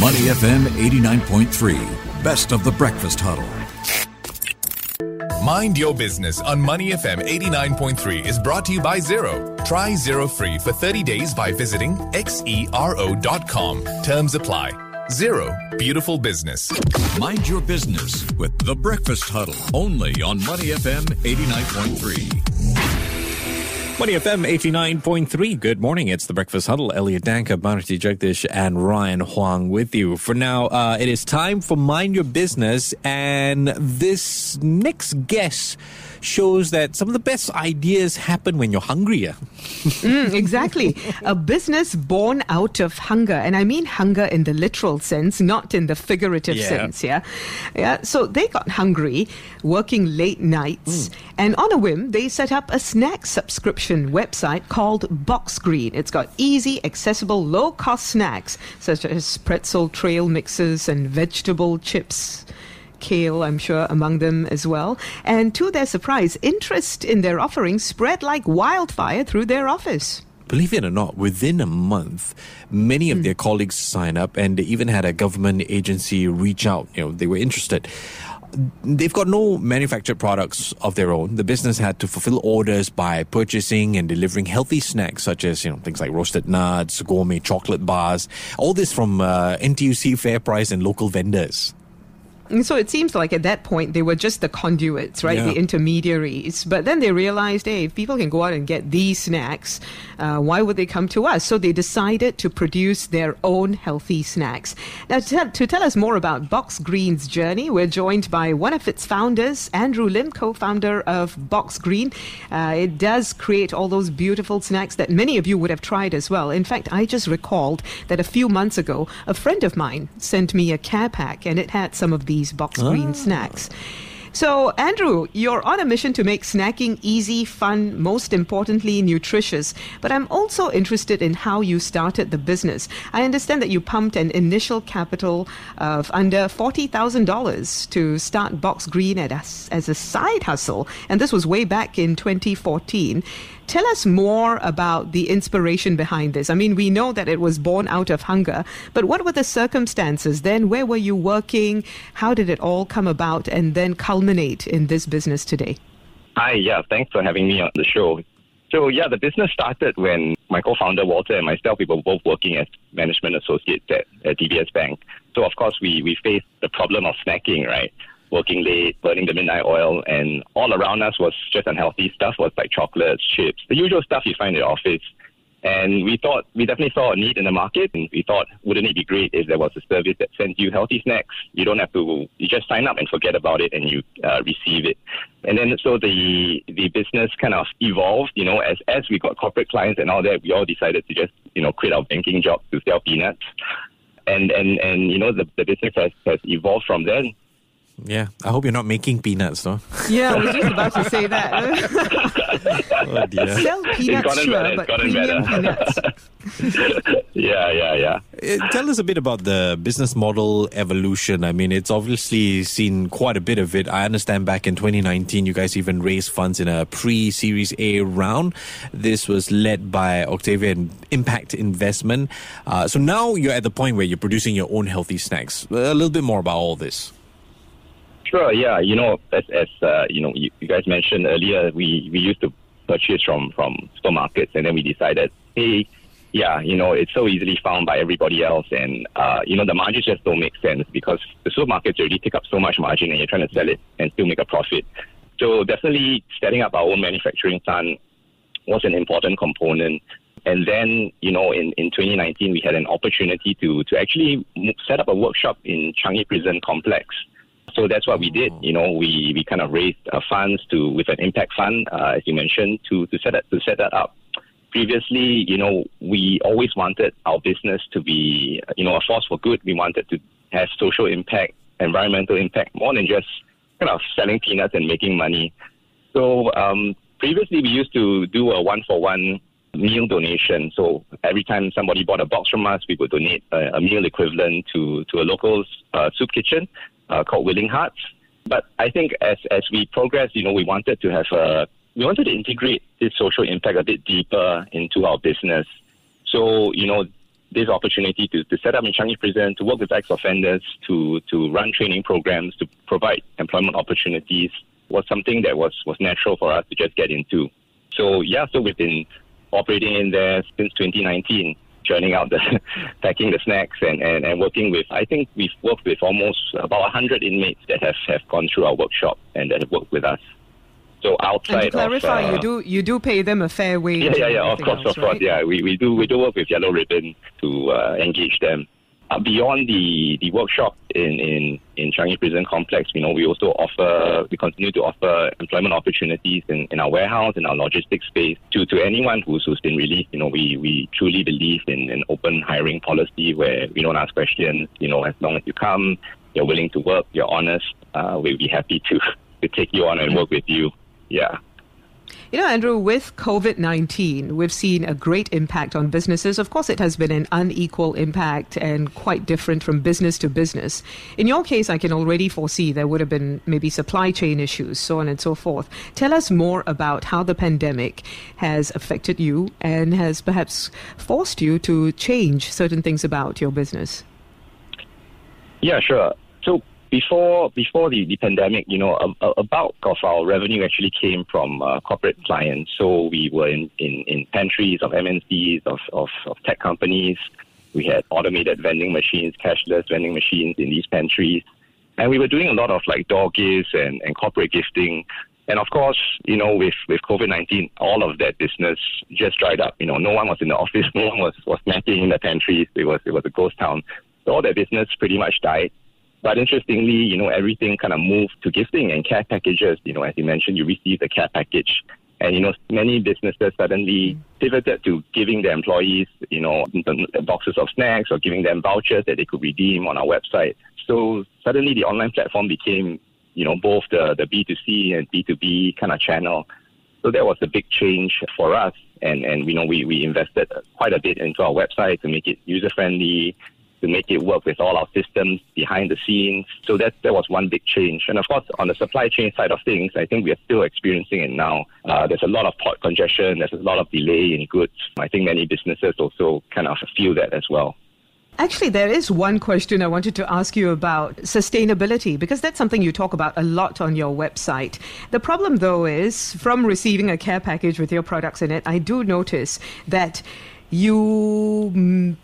Money FM 89.3, best of the breakfast huddle. Mind Your Business on Money FM 89.3 is brought to you by Xero. Try Xero free for 30 days by visiting xero.com. Terms apply. Xero, beautiful business. Mind your business with the breakfast huddle only on Money FM 89.3. Money FM 89.3. Good morning. It's the Breakfast Huddle. Elliot Danker, Bharati Jagdish, and Ryan Huang with you. For now, uh, it is time for Mind Your Business. And this next guest shows that some of the best ideas happen when you're hungrier. mm, exactly. A business born out of hunger. And I mean hunger in the literal sense, not in the figurative yeah. sense. Yeah. Yeah. So they got hungry, working late nights. Mm. And on a whim, they set up a snack subscription website called Boxgreen. It's got easy, accessible, low cost snacks such as pretzel trail mixes and vegetable chips kale, I'm sure, among them as well. And to their surprise, interest in their offerings spread like wildfire through their office believe it or not, within a month, many of mm. their colleagues sign up, and they even had a government agency reach out. You know, they were interested. They've got no manufactured products of their own. The business had to fulfill orders by purchasing and delivering healthy snacks such as you know things like roasted nuts, gourmet chocolate bars. All this from uh, NTUC Fair Price and local vendors. And so it seems like at that point they were just the conduits, right? Yeah. The intermediaries. But then they realized, hey, if people can go out and get these snacks, uh, why would they come to us? So they decided to produce their own healthy snacks. Now, to, to tell us more about Boxgreen's journey, we're joined by one of its founders, Andrew Lim, co-founder of Boxgreen. Uh, it does create all those beautiful snacks that many of you would have tried as well. In fact, I just recalled that a few months ago, a friend of mine sent me a care pack, and it had some of these these Boxgreen ah. snacks. So, Andrew, you're on a mission to make snacking easy, fun, most importantly, nutritious. But I'm also interested in how you started the business. I understand that you pumped an initial capital of under $40,000 to start Boxgreen as, as a side hustle. And this was way back in 2014. Tell us more about the inspiration behind this. I mean, we know that it was born out of hunger, but what were the circumstances then? Where were you working? How did it all come about and then culminate in this business today? Hi, yeah, thanks for having me on the show. So, yeah, the business started when my co founder Walter and myself, we were both working as management associates at, at DBS Bank. So, of course, we, we faced the problem of snacking, right? Working late, burning the midnight oil, and all around us was just unhealthy stuff, was like chocolates, chips, the usual stuff you find in the office. And we thought, we definitely saw a need in the market, and we thought, wouldn't it be great if there was a service that sends you healthy snacks? You don't have to, you just sign up and forget about it, and you uh, receive it. And then so the the business kind of evolved, you know, as as we got corporate clients and all that, we all decided to just, you know, quit our banking job to sell peanuts. And and and you know, the the business has has evolved from there. Yeah, I hope you're not making peanuts, though. Yeah, I was just about to say that. oh dear. Sell peanuts, sure, better, but premium peanuts. yeah, yeah, yeah. Uh, tell us a bit about the business model evolution. I mean, it's obviously seen quite a bit of it. I understand back in 2019, you guys even raised funds in a pre-Series A round. This was led by Octavian Impact Investment. Uh, so now you're at the point where you're producing your own healthy snacks. A little bit more about all this. Sure. Yeah. You know, as, as uh, you know, you, you, guys mentioned earlier, we, we used to purchase from from supermarkets, and then we decided, hey, yeah, you know, it's so easily found by everybody else, and uh, you know, the margins just don't make sense because the supermarkets already take up so much margin, and you're trying to sell it and still make a profit. So definitely, setting up our own manufacturing plant was an important component. And then, you know, in, in 2019, we had an opportunity to, to actually set up a workshop in Changi Prison Complex. So that's what we did. You know, we, we kind of raised uh, funds to with an impact fund, uh, as you mentioned, to to set that to set that up. Previously, you know, we always wanted our business to be, you know, a force for good. We wanted to have social impact, environmental impact, more than just kind of selling peanuts and making money. So um, previously, we used to do a one for one meal donation. So every time somebody bought a box from us, we would donate a, a meal equivalent to to a local uh, soup kitchen uh, called Willing Hearts. But I think as as we progress, you know, we wanted to have a we wanted to integrate this social impact a bit deeper into our business. So you know, this opportunity to, to set up in Changi Prison, to work with ex-offenders, to, to run training programs, to provide employment opportunities was something that was, was natural for us to just get into. So, yeah, so been operating in there since 2019, churning out the, packing the snacks and, and, and working with, I think we've worked with almost about 100 inmates that have, have gone through our workshop and that have worked with us. So outside and to clarify, of, uh, you do you do pay them a fair wage. Yeah, yeah, yeah. Of course, else, of course. right? Yeah, we, we do we do work with Yellow Ribbon to uh, engage them. Uh, beyond the, the workshop in, in, in Changi Prison Complex, you know, we also offer, we continue to offer employment opportunities in, in our warehouse, in our logistics space to, to anyone who's, who's been released. You know, we, we truly believe in an open hiring policy where we don't ask questions. You know, as long as you come, you're willing to work, you're honest, uh, we'll be happy to, to take you on and work with you. Yeah. You know, Andrew, with COVID 19, we've seen a great impact on businesses. Of course, it has been an unequal impact and quite different from business to business. In your case, I can already foresee there would have been maybe supply chain issues, so on and so forth. Tell us more about how the pandemic has affected you and has perhaps forced you to change certain things about your business. Yeah, sure. So before before the, the pandemic, you know, a, a bulk of our revenue actually came from uh, corporate clients. So we were in, in, in pantries of MNCs, of, of, of tech companies. We had automated vending machines, cashless vending machines in these pantries. And we were doing a lot of like door gifts and, and corporate gifting. And of course, you know, with, with COVID 19, all of that business just dried up. You know, no one was in the office, no one was, was snacking in the pantries. It was, it was a ghost town. So all that business pretty much died. But interestingly, you know, everything kind of moved to gifting and care packages. You know, as you mentioned, you receive a care package. And, you know, many businesses suddenly pivoted to giving their employees, you know, boxes of snacks or giving them vouchers that they could redeem on our website. So suddenly the online platform became, you know, both the, the B2C and B2B kind of channel. So that was a big change for us. And, and you know, we, we invested quite a bit into our website to make it user friendly, to make it work with all our systems behind the scenes. So that that was one big change. And of course, on the supply chain side of things, I think we are still experiencing it now. Uh, there's a lot of port congestion. There's a lot of delay in goods. I think many businesses also kind of feel that as well. Actually, there is one question I wanted to ask you about sustainability because that's something you talk about a lot on your website. The problem, though, is from receiving a care package with your products in it, I do notice that you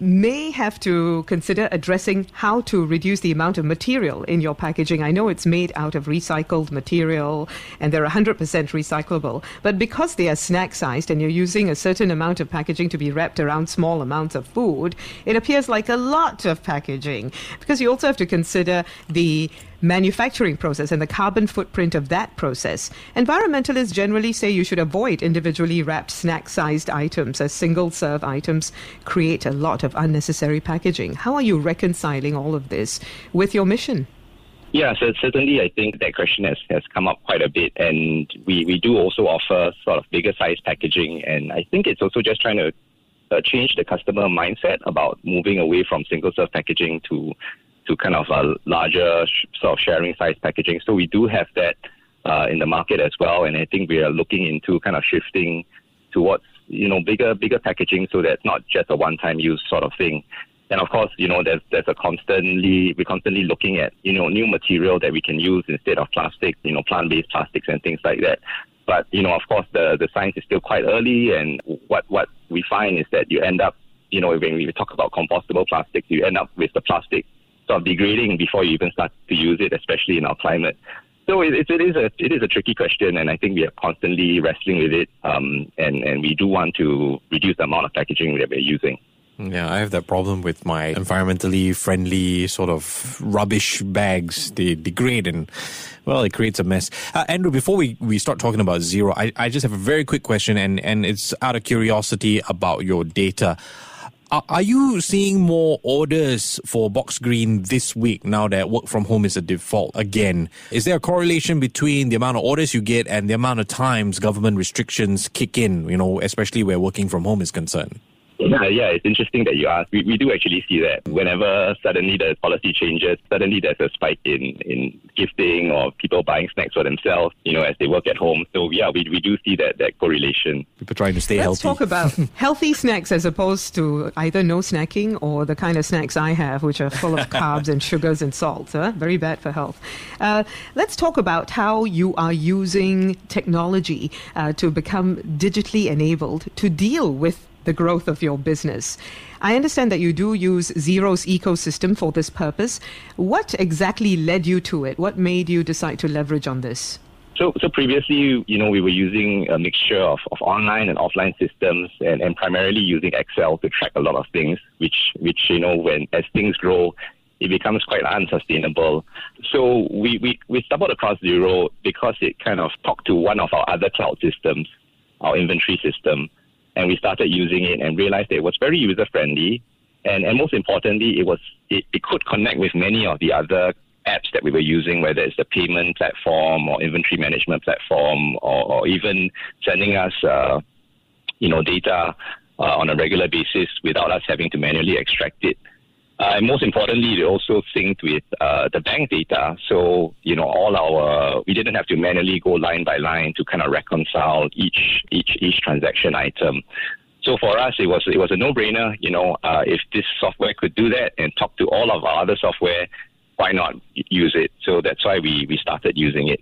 may have to consider addressing how to reduce the amount of material in your packaging. I know it's made out of recycled material and they're 100% recyclable, but because they are snack sized and you're using a certain amount of packaging to be wrapped around small amounts of food, it appears like a lot of packaging because you also have to consider the manufacturing process and the carbon footprint of that process. Environmentalists generally say you should avoid individually wrapped snack sized items as single serve items create a lot of unnecessary packaging. How are you reconciling all of this with your mission? Yeah, so certainly I think that question has, has come up quite a bit and we, we do also offer sort of bigger size packaging and I think it's also just trying to uh, change the customer mindset about moving away from single serve packaging to to kind of a larger sort of sharing size packaging. So we do have that uh, in the market as well, and I think we are looking into kind of shifting towards you know bigger bigger packaging so that's not just a one time use sort of thing. And of course, you know, there's there's a constantly we're constantly looking at you know new material that we can use instead of plastic, you know, plant based plastics and things like that. But you know, of course, the the science is still quite early, and what what we find is that you end up, you know, when we talk about compostable plastics, you end up with the plastic sort of degrading before you even start to use it, especially in our climate. So it, it, it is a it is a tricky question, and I think we are constantly wrestling with it. Um, and and we do want to reduce the amount of packaging that we're using. Yeah, I have that problem with my environmentally friendly sort of rubbish bags. They degrade and, well, it creates a mess. Uh, Andrew, before we, we start talking about Xero, I, I just have a very quick question, and, and it's out of curiosity about your data. Are you seeing more orders for Boxgreen this week now that work from home is a default again? Is there a correlation between the amount of orders you get and the amount of times government restrictions kick in, you know, especially where working from home is concerned? Yeah, yeah, it's interesting that you ask. We, we do actually see that whenever suddenly the policy changes, suddenly there's a spike in, in gifting or people buying snacks for themselves, you know, as they work at home. So yeah, we, we do see that, that correlation. People trying to stay healthy. Let's talk about healthy snacks as opposed to either no snacking or the kind of snacks I have, which are full of carbs and sugars and salt. Huh? Very bad for health. Uh, let's talk about how you are using technology uh, to become digitally enabled to deal with the growth of your business. I understand that you do use Xero's ecosystem for this purpose. What exactly led you to it? What made you decide to leverage on this? So, so previously, you know, we were using a mixture of, of online and offline systems, and, and primarily using Excel to track a lot of things. Which, which you know, when as things grow, it becomes quite unsustainable. So we, we, we stumbled across Zero because it kind of talked to one of our other cloud systems, our inventory system and we started using it and realized that it was very user friendly. And, and most importantly, it was it, it could connect with many of the other apps that we were using, whether it's the payment platform or inventory management platform, or, or even sending us, uh, you know, data uh, on a regular basis without us having to manually extract it. Uh, and most importantly, it also synced with uh, the bank data. So, you know, all our, we didn't have to manually go line by line to kind of reconcile each, each, each transaction item. So for us, it was, it was a no-brainer. You know, uh, if this software could do that and talk to all of our other software, why not use it? So that's why we, we started using it.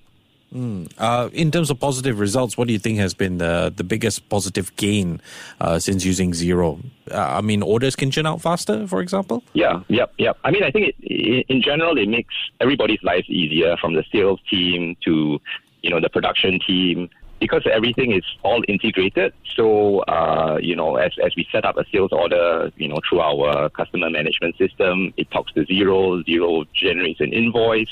Mm. Uh, in terms of positive results, what do you think has been the, the biggest positive gain uh, since using Xero? Uh, I mean, orders can churn out faster, for example? Yeah, yep, yep. I mean, I think it, in general, it makes everybody's lives easier from the sales team to, you know, the production team because everything is all integrated. So, uh, you know, as, as we set up a sales order, you know, through our customer management system, it talks to Xero. Xero generates an invoice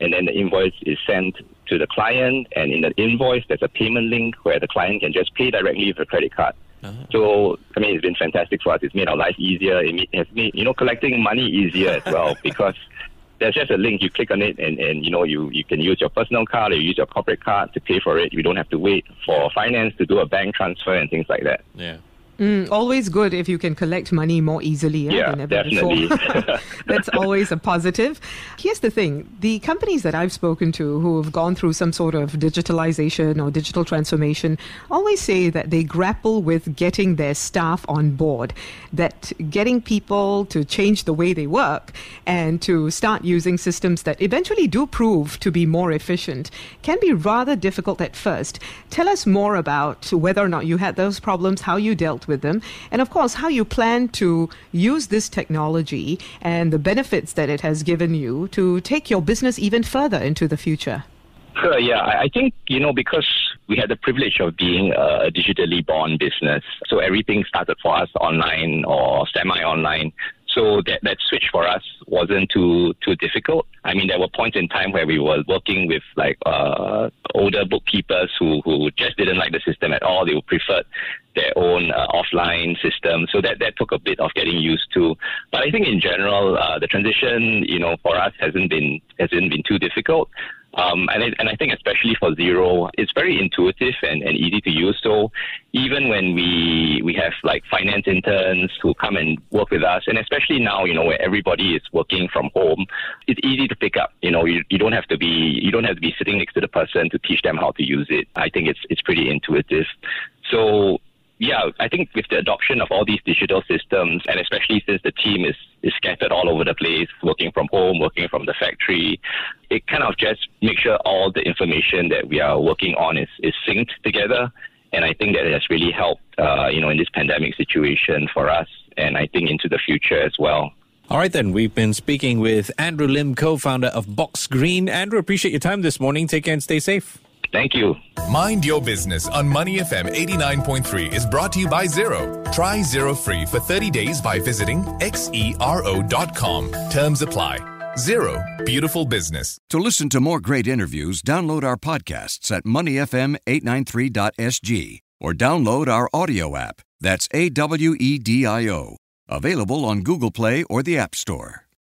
and then the invoice is sent to the client. And in the invoice, there's a payment link where the client can just pay directly with a credit card. Uh-huh. So, I mean, it's been fantastic for us. It's made our life easier. It has made, you know, collecting money easier as well because there's just a link. You click on it, and, and you know, you, you can use your personal card or you use your corporate card to pay for it. You don't have to wait for finance to do a bank transfer and things like that. Yeah. Mm, always good if you can collect money more easily yeah, than ever definitely. before. That's always a positive. Here's the thing the companies that I've spoken to who have gone through some sort of digitalization or digital transformation always say that they grapple with getting their staff on board, that getting people to change the way they work and to start using systems that eventually do prove to be more efficient can be rather difficult at first. Tell us more about whether or not you had those problems, how you dealt with them, and of course, how you plan to use this technology and the benefits that it has given you to take your business even further into the future. Yeah. I think, you know, because we had the privilege of being a digitally born business, so everything started for us online or semi online. So that, that switch for us wasn't too too difficult. I mean, there were points in time where we were working with like uh, older bookkeepers who, who just didn't like the system at all. They preferred their own uh, offline system. So that, that took a bit of getting used to. But I think in general, uh, the transition, you know, for us hasn't been hasn't been too difficult. Um, and, I, and I think especially for Xero, it's very intuitive and, and easy to use. So even when we we have like finance interns who come and work with us, and especially now, you know, where everybody is working from home, it's easy to pick up. You know, you, you don't have to be you don't have to be sitting next to the person to teach them how to use it. I think it's it's pretty intuitive. So yeah, I think with the adoption of all these digital systems, and especially since the team is, is scattered all over the place, working from home, working from the factory, it kind of just makes sure all the information that we are working on is, is synced together. And I think that it has really helped, uh, you know, in this pandemic situation for us, and I think into the future as well. All right, then. We've been speaking with Andrew Lim, co founder of Boxgreen. Andrew, appreciate your time this morning. Take care and stay safe. Thank you. Mind Your Business on Money FM 89.3 is brought to you by Xero. Try Xero free for 30 days by visiting xero.com. Terms apply. Xero, beautiful business. To listen to more great interviews, download our podcasts at moneyfm893.sg or download our audio app. That's A W E D I O. Available on Google Play or the App Store.